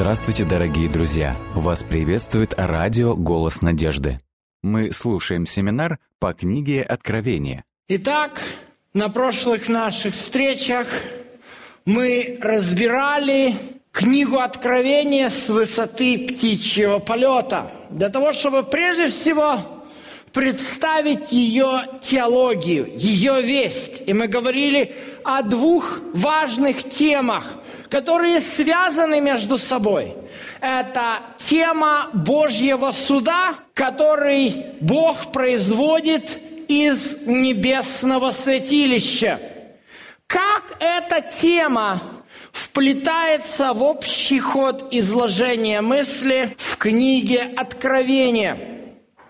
Здравствуйте, дорогие друзья! Вас приветствует радио «Голос надежды». Мы слушаем семинар по книге «Откровение». Итак, на прошлых наших встречах мы разбирали книгу Откровения с высоты птичьего полета, для того, чтобы прежде всего представить ее теологию, ее весть. И мы говорили о двух важных темах, которые связаны между собой. Это тема Божьего суда, который Бог производит из небесного святилища. Как эта тема вплетается в общий ход изложения мысли в книге Откровения.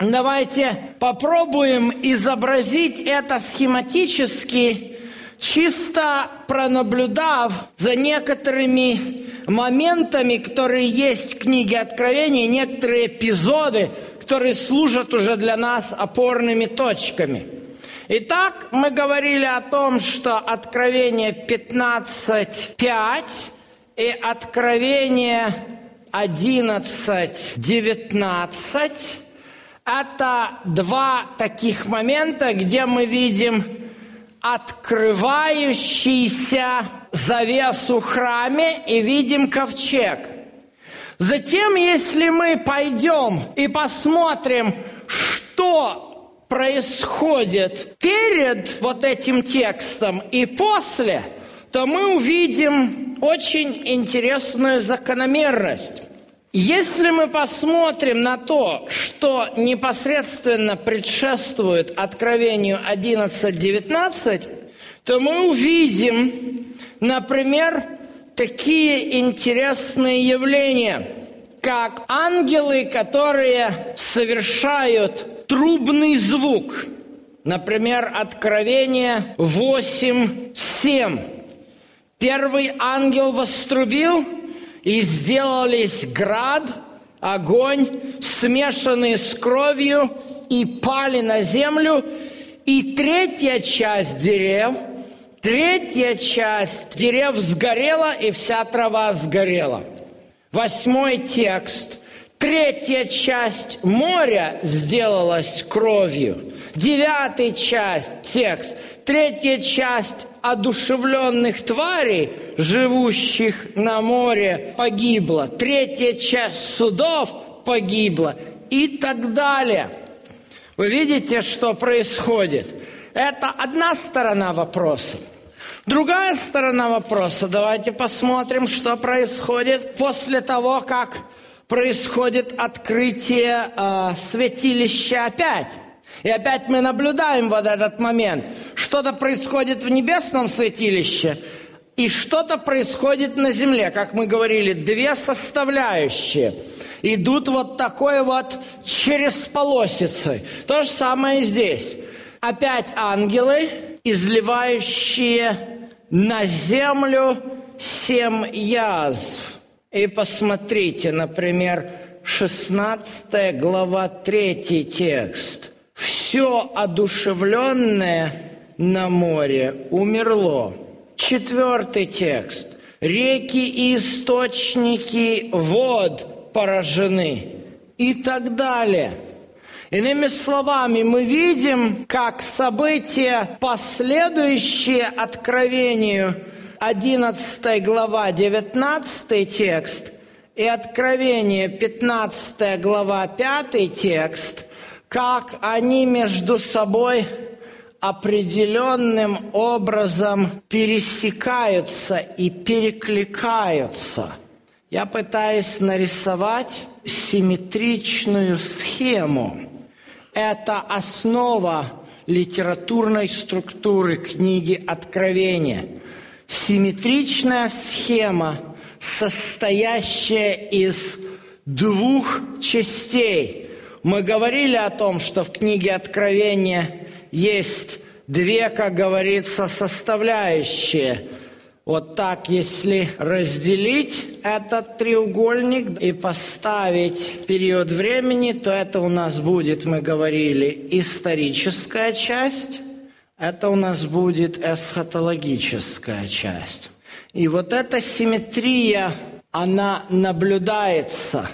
Давайте попробуем изобразить это схематически, чисто пронаблюдав за некоторыми моментами, которые есть в книге Откровения, некоторые эпизоды, которые служат уже для нас опорными точками – Итак, мы говорили о том, что Откровение 15.5 и Откровение 11.19 – это два таких момента, где мы видим открывающийся завесу храме и видим ковчег. Затем, если мы пойдем и посмотрим, что происходит перед вот этим текстом и после, то мы увидим очень интересную закономерность. Если мы посмотрим на то, что непосредственно предшествует Откровению 11.19, то мы увидим, например, такие интересные явления, как ангелы, которые совершают трубный звук. Например, Откровение 8.7. Первый ангел вострубил, и сделались град, огонь, смешанный с кровью, и пали на землю, и третья часть дерев, третья часть дерев сгорела, и вся трава сгорела. Восьмой текст – Третья часть моря сделалась кровью. Девятая часть, текст. Третья часть одушевленных тварей, живущих на море, погибла. Третья часть судов погибла. И так далее. Вы видите, что происходит? Это одна сторона вопроса. Другая сторона вопроса. Давайте посмотрим, что происходит после того, как происходит открытие э, святилища опять. И опять мы наблюдаем вот этот момент. Что-то происходит в небесном святилище, и что-то происходит на земле. Как мы говорили, две составляющие идут вот такой вот через полосицы. То же самое здесь. Опять ангелы, изливающие на землю семь язв. И посмотрите, например, 16 глава, 3 текст. «Все одушевленное на море умерло». Четвертый текст. «Реки и источники вод поражены» и так далее. Иными словами, мы видим, как события, последующие откровению – 11 глава, 19 текст и Откровение, 15 глава, 5 текст, как они между собой определенным образом пересекаются и перекликаются. Я пытаюсь нарисовать симметричную схему. Это основа литературной структуры книги Откровения – симметричная схема, состоящая из двух частей. Мы говорили о том, что в книге Откровения есть две, как говорится, составляющие. Вот так, если разделить этот треугольник и поставить период времени, то это у нас будет, мы говорили, историческая часть, это у нас будет эсхатологическая часть. И вот эта симметрия она наблюдается.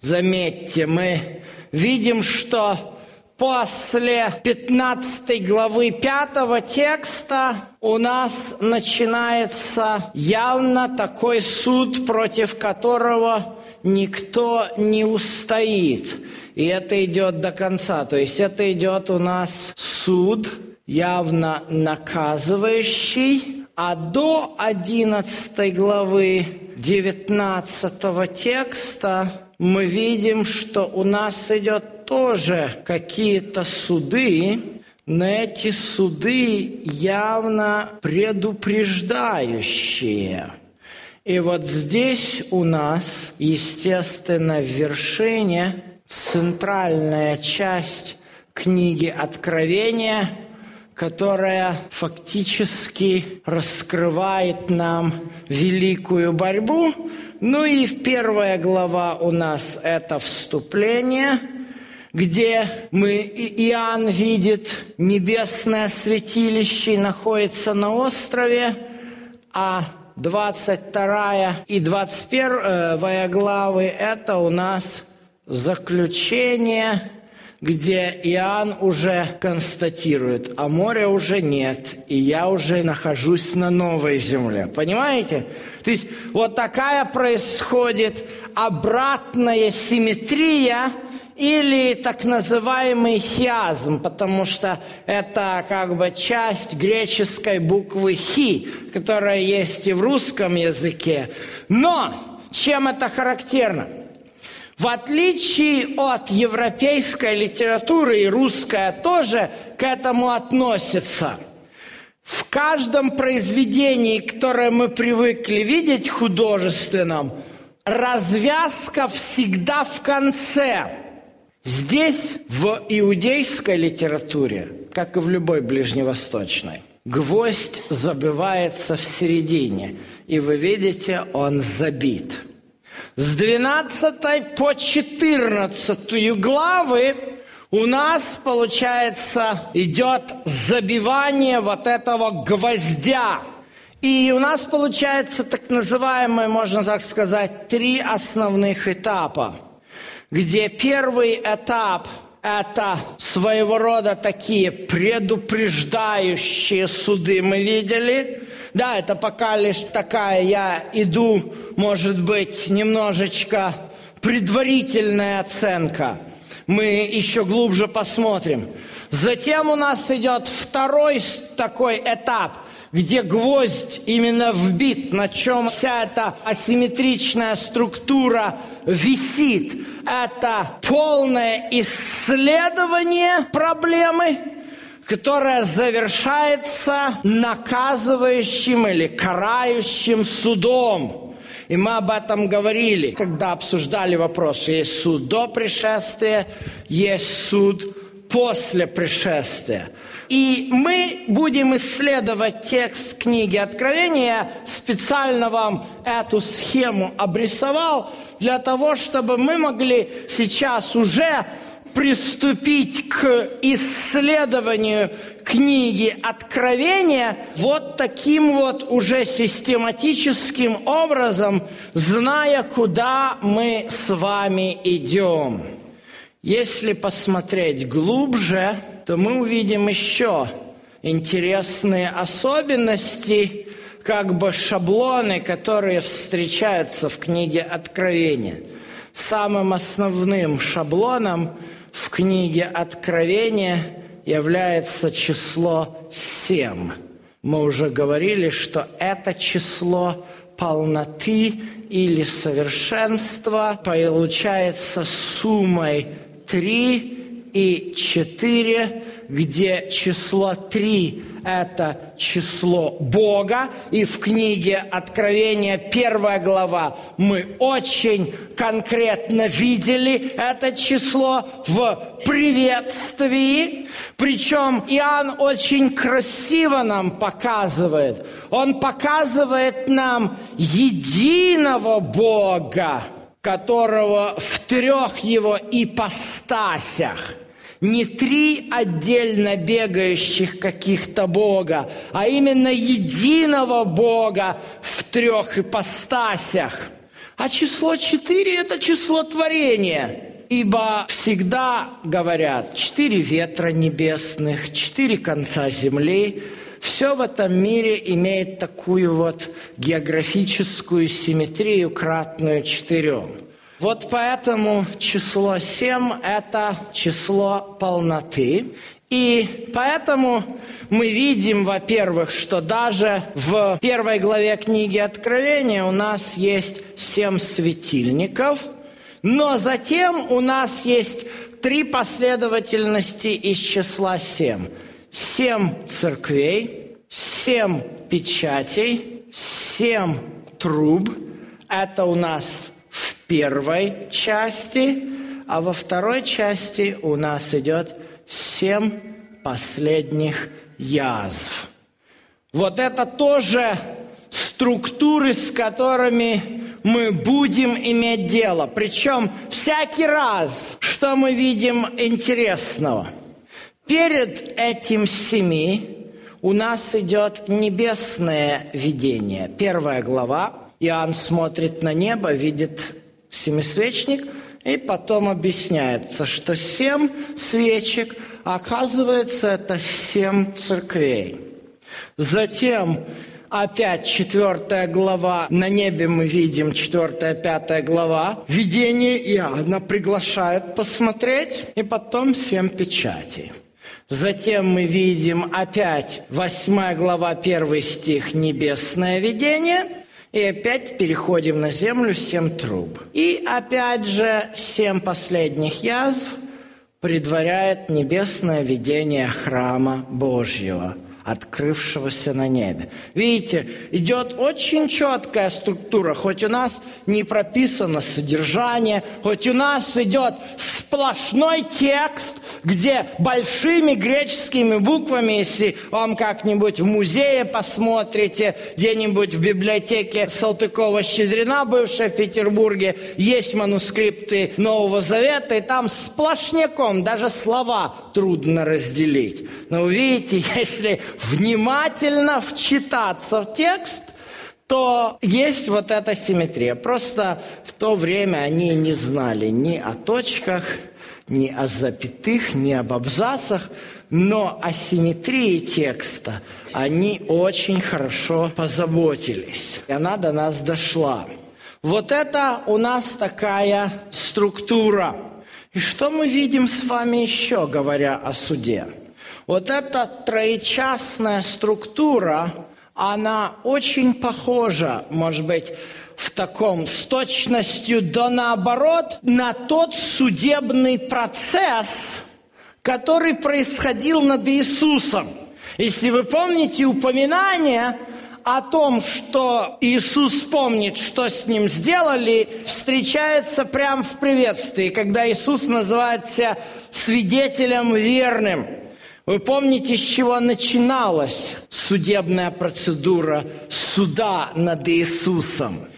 Заметьте, мы видим, что после 15 главы 5 текста у нас начинается явно такой суд, против которого никто не устоит. И это идет до конца. То есть это идет у нас суд, явно наказывающий, а до 11 главы 19 текста мы видим, что у нас идет тоже какие-то суды, но эти суды явно предупреждающие. И вот здесь у нас, естественно, в вершине центральная часть книги Откровения, которая фактически раскрывает нам великую борьбу. Ну и первая глава у нас это вступление, где мы, Иоанн видит небесное святилище находится на острове, а 22 и 21 главы – это у нас заключение, где Иоанн уже констатирует, а моря уже нет, и я уже нахожусь на новой земле. Понимаете? То есть вот такая происходит обратная симметрия или так называемый хиазм, потому что это как бы часть греческой буквы хи, которая есть и в русском языке. Но чем это характерно? В отличие от европейской литературы, и русская тоже к этому относится. В каждом произведении, которое мы привыкли видеть художественном, развязка всегда в конце. Здесь, в иудейской литературе, как и в любой ближневосточной, гвоздь забивается в середине, и вы видите, он забит – с 12 по 14 главы у нас, получается, идет забивание вот этого гвоздя. И у нас получается так называемые, можно так сказать, три основных этапа, где первый этап – это своего рода такие предупреждающие суды мы видели – да, это пока лишь такая, я иду, может быть, немножечко предварительная оценка. Мы еще глубже посмотрим. Затем у нас идет второй такой этап, где гвоздь именно вбит, на чем вся эта асимметричная структура висит. Это полное исследование проблемы – которая завершается наказывающим или карающим судом. И мы об этом говорили, когда обсуждали вопрос. Есть суд до пришествия, есть суд после пришествия. И мы будем исследовать текст книги Откровения. Специально вам эту схему обрисовал для того, чтобы мы могли сейчас уже приступить к исследованию книги Откровения вот таким вот уже систематическим образом, зная, куда мы с вами идем. Если посмотреть глубже, то мы увидим еще интересные особенности, как бы шаблоны, которые встречаются в книге Откровения. Самым основным шаблоном – в книге Откровения является число семь. Мы уже говорили, что это число полноты или совершенства получается суммой три и четыре, где число три это число Бога. И в книге Откровения, первая глава, мы очень конкретно видели это число в приветствии. Причем Иоанн очень красиво нам показывает. Он показывает нам единого Бога, которого в трех его ипостасях – не три отдельно бегающих каких-то Бога, а именно единого Бога в трех ипостасях. А число 4 – это число творения. Ибо всегда говорят, четыре ветра небесных, четыре конца земли, все в этом мире имеет такую вот географическую симметрию, кратную четырем. Вот поэтому число семь – это число полноты. И поэтому мы видим, во-первых, что даже в первой главе книги Откровения у нас есть семь светильников, но затем у нас есть три последовательности из числа семь. Семь церквей, семь печатей, семь труб. Это у нас первой части, а во второй части у нас идет семь последних язв. Вот это тоже структуры, с которыми мы будем иметь дело. Причем всякий раз, что мы видим интересного. Перед этим семи у нас идет небесное видение. Первая глава. Иоанн смотрит на небо, видит семисвечник, и потом объясняется, что семь свечек – Оказывается, это семь церквей. Затем опять четвертая глава, на небе мы видим четвертая, пятая глава, видение Иоанна приглашает посмотреть, и потом семь печатей. Затем мы видим опять восьмая глава, первый стих, небесное видение, и опять переходим на землю семь труб. И опять же семь последних язв – предваряет небесное видение храма Божьего, открывшегося на небе. Видите, идет очень четкая структура, хоть у нас не прописано содержание, хоть у нас идет сплошной текст, где большими греческими буквами, если вам как-нибудь в музее посмотрите, где-нибудь в библиотеке Салтыкова-Щедрина, бывшая в Петербурге, есть манускрипты Нового Завета, и там сплошняком даже слова трудно разделить. Но видите, если внимательно вчитаться в текст, то есть вот эта симметрия. Просто в то время они не знали ни о точках, ни о запятых, ни об абзацах, но о симметрии текста они очень хорошо позаботились. И она до нас дошла. Вот это у нас такая структура. И что мы видим с вами еще, говоря о суде? Вот эта троечастная структура, она очень похожа, может быть, в таком с точностью до наоборот на тот судебный процесс, который происходил над Иисусом. Если вы помните упоминание о том, что Иисус помнит, что с ним сделали, встречается прямо в приветствии, когда Иисус называется свидетелем верным. Вы помните, с чего начиналась судебная процедура суда над Иисусом?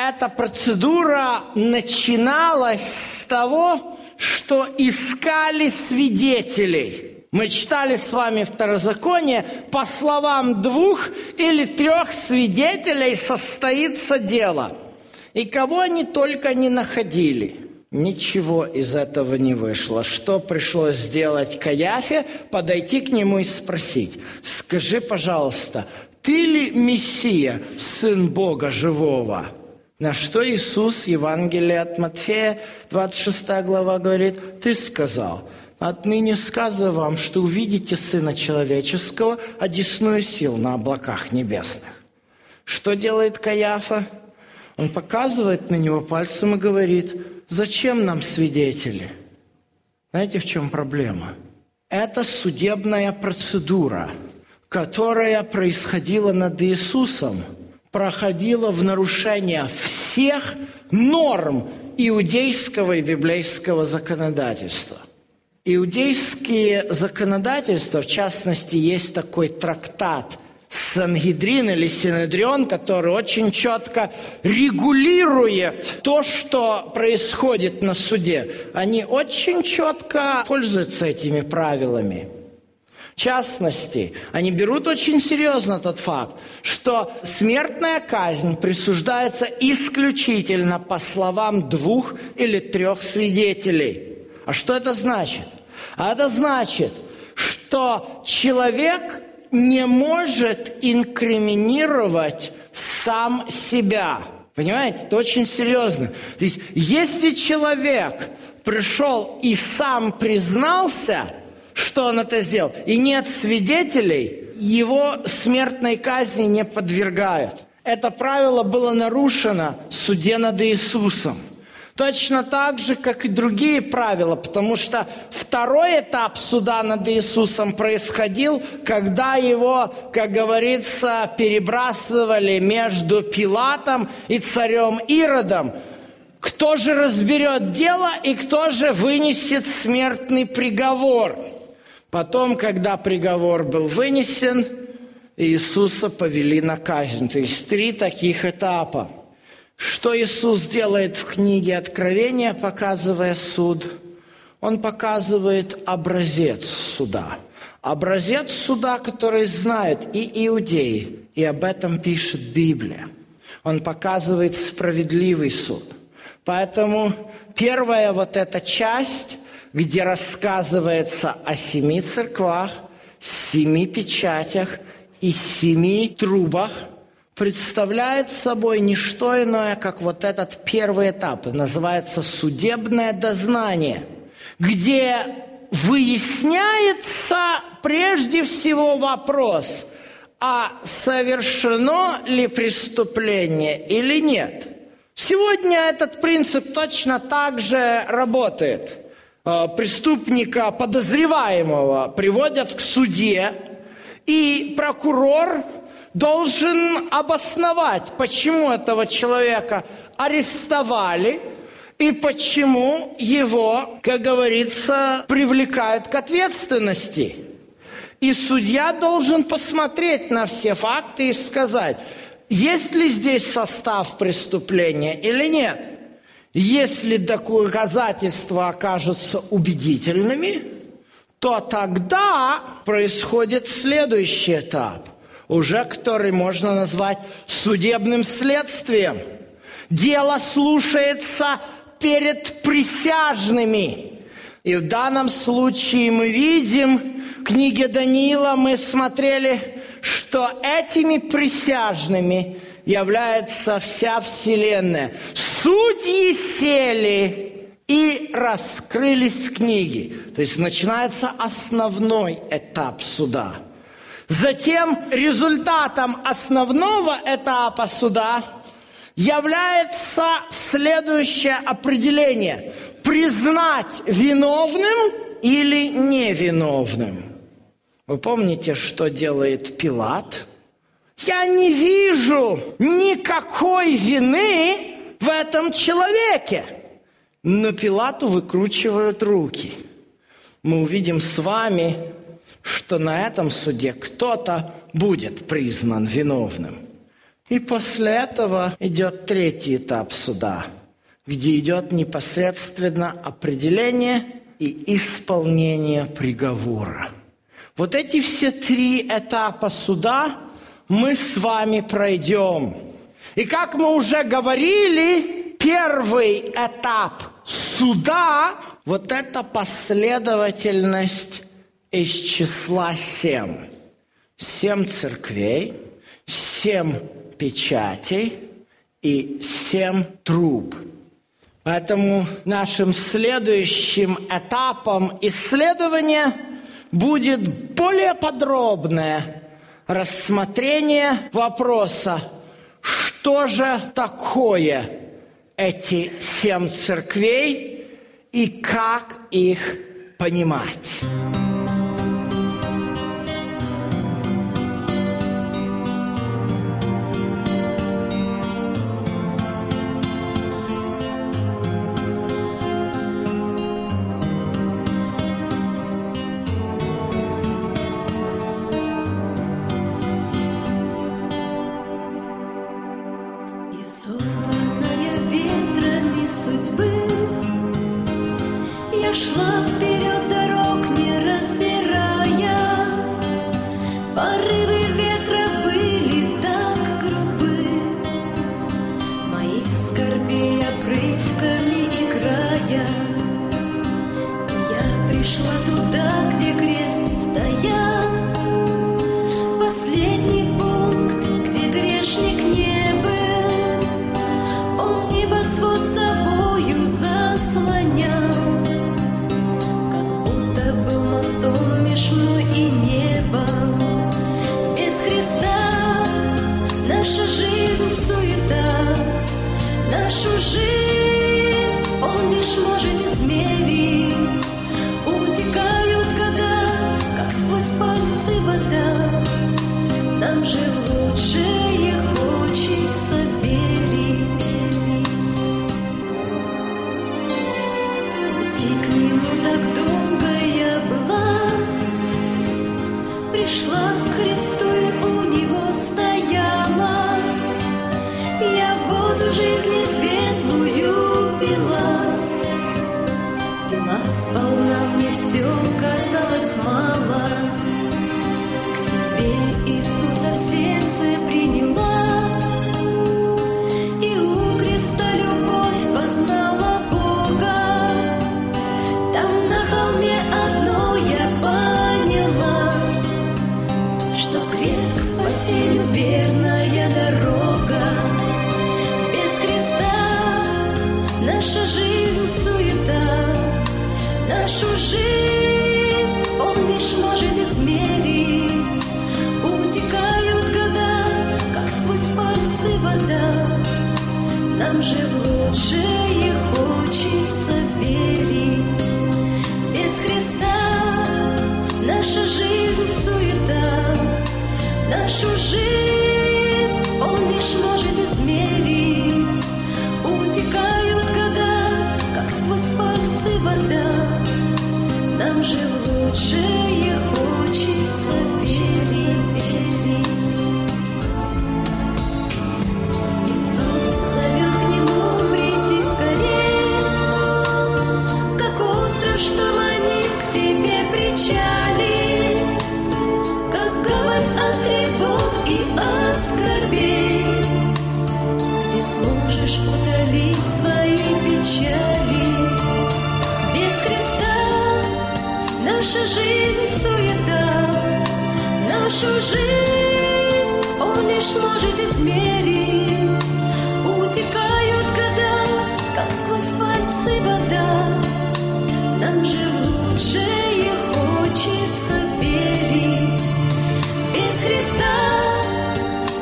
эта процедура начиналась с того, что искали свидетелей. Мы читали с вами Второзаконие, по словам двух или трех свидетелей состоится дело. И кого они только не находили. Ничего из этого не вышло. Что пришлось сделать Каяфе? Подойти к нему и спросить. Скажи, пожалуйста, ты ли Мессия, Сын Бога Живого? На что Иисус, Евангелие от Матфея, 26 глава, говорит, «Ты сказал, отныне сказываю вам, что увидите Сына Человеческого, одесную сил на облаках небесных». Что делает Каяфа? Он показывает на него пальцем и говорит, «Зачем нам свидетели?» Знаете, в чем проблема? Это судебная процедура, которая происходила над Иисусом – проходила в нарушение всех норм иудейского и библейского законодательства. Иудейские законодательства, в частности, есть такой трактат Сангидрин или Синедрион, который очень четко регулирует то, что происходит на суде. Они очень четко пользуются этими правилами. частности, они берут очень серьезно тот факт, что смертная казнь присуждается исключительно по словам двух или трех свидетелей. А что это значит? А это значит, что человек не может инкриминировать сам себя. Понимаете, это очень серьезно. То есть, если человек пришел и сам признался – что он это сделал. И нет свидетелей, его смертной казни не подвергают. Это правило было нарушено в суде над Иисусом. Точно так же, как и другие правила, потому что второй этап суда над Иисусом происходил, когда его, как говорится, перебрасывали между Пилатом и царем Иродом. Кто же разберет дело и кто же вынесет смертный приговор – Потом, когда приговор был вынесен, Иисуса повели на казнь. То есть три таких этапа. Что Иисус делает в книге Откровения, показывая суд? Он показывает образец суда. Образец суда, который знают и иудеи, и об этом пишет Библия. Он показывает справедливый суд. Поэтому первая вот эта часть где рассказывается о семи церквах, семи печатях и семи трубах, представляет собой не что иное, как вот этот первый этап, называется судебное дознание, где выясняется прежде всего вопрос, а совершено ли преступление или нет. Сегодня этот принцип точно так же работает – Э, преступника подозреваемого приводят к суде, и прокурор должен обосновать, почему этого человека арестовали и почему его, как говорится, привлекают к ответственности. И судья должен посмотреть на все факты и сказать, есть ли здесь состав преступления или нет. Если доказательства окажутся убедительными, то тогда происходит следующий этап, уже который можно назвать судебным следствием. Дело слушается перед присяжными. И в данном случае мы видим, в книге Даниила мы смотрели, что этими присяжными является вся Вселенная. Судьи сели и раскрылись книги. То есть начинается основной этап суда. Затем результатом основного этапа суда является следующее определение. Признать виновным или невиновным. Вы помните, что делает Пилат? Я не вижу никакой вины в этом человеке. Но Пилату выкручивают руки. Мы увидим с вами, что на этом суде кто-то будет признан виновным. И после этого идет третий этап суда, где идет непосредственно определение и исполнение приговора. Вот эти все три этапа суда мы с вами пройдем – и как мы уже говорили, первый этап суда, вот эта последовательность из числа семь. Семь церквей, семь печатей и семь труб. Поэтому нашим следующим этапом исследования будет более подробное рассмотрение вопроса что же такое эти семь церквей и как их понимать? вперед, дорог Наша жизнь суета, нашу жизнь Он лишь может измерить. Утекают года, как сквозь пальцы вода, нам же в лучшее хочется верить. Без Христа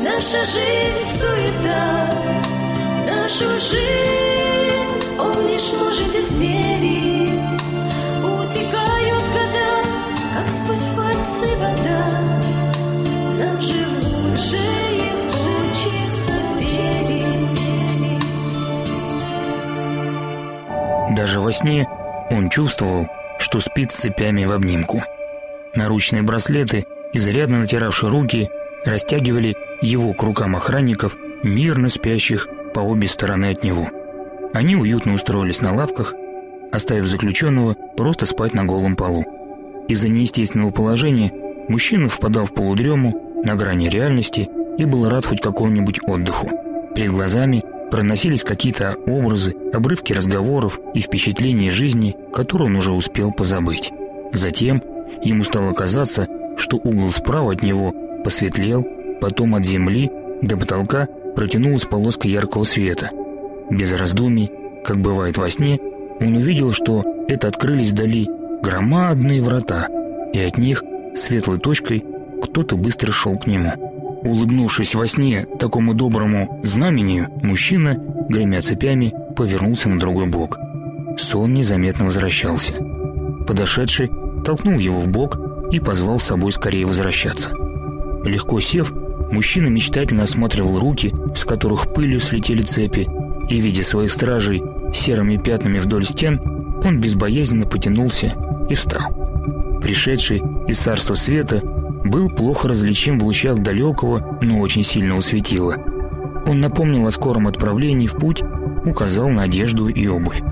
наша жизнь суета, нашу жизнь Он лишь может измерить. Даже во сне он чувствовал, что спит с цепями в обнимку. Наручные браслеты, изрядно натиравшие руки, растягивали его к рукам охранников, мирно спящих по обе стороны от него. Они уютно устроились на лавках, оставив заключенного просто спать на голом полу. Из-за неестественного положения мужчина впадал в полудрему на грани реальности и был рад хоть какому-нибудь отдыху. Перед глазами проносились какие-то образы, обрывки разговоров и впечатлений жизни, которые он уже успел позабыть. Затем ему стало казаться, что угол справа от него посветлел, потом от земли до потолка протянулась полоска яркого света. Без раздумий, как бывает во сне, он увидел, что это открылись вдали громадные врата, и от них светлой точкой кто-то быстро шел к нему. Улыбнувшись во сне такому доброму знамению, мужчина, гремя цепями, повернулся на другой бок. Сон незаметно возвращался. Подошедший толкнул его в бок и позвал с собой скорее возвращаться. Легко сев, мужчина мечтательно осматривал руки, с которых пылью слетели цепи, и, видя своих стражей серыми пятнами вдоль стен, он безбоязненно потянулся и встал. Пришедший из царства света был плохо различим в лучах далекого, но очень сильного светила. Он напомнил о скором отправлении в путь, указал на одежду и обувь.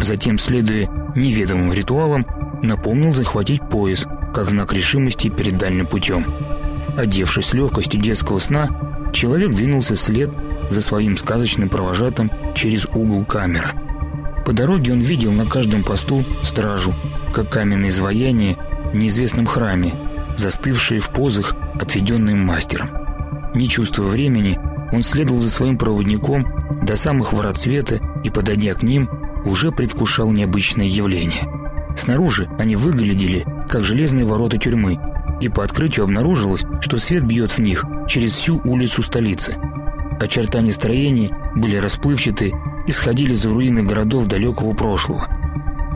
Затем, следуя неведомым ритуалам, напомнил захватить пояс, как знак решимости перед дальним путем. Одевшись с легкостью детского сна, человек двинулся вслед за своим сказочным провожатым через угол камеры. По дороге он видел на каждом посту стражу, как каменное изваяние неизвестном храме, застывшие в позах, отведенным мастером. Не чувствуя времени, он следовал за своим проводником до самых ворот света и, подойдя к ним, уже предвкушал необычное явление. Снаружи они выглядели, как железные ворота тюрьмы, и по открытию обнаружилось, что свет бьет в них через всю улицу столицы. Очертания строений были расплывчаты и сходили за руины городов далекого прошлого.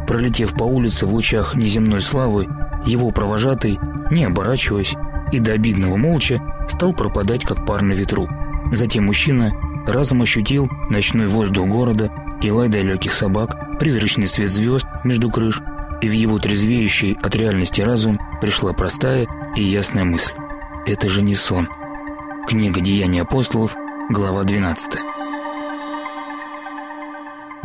Пролетев по улице в лучах неземной славы, его провожатый, не оборачиваясь и до обидного молча, стал пропадать как пар на ветру. Затем мужчина разом ощутил ночной воздух города и лай далеких собак, призрачный свет звезд между крыш, и в его трезвеющий от реальности разум пришла простая и ясная мысль. Это же не сон. Книга «Деяния апостолов», глава 12.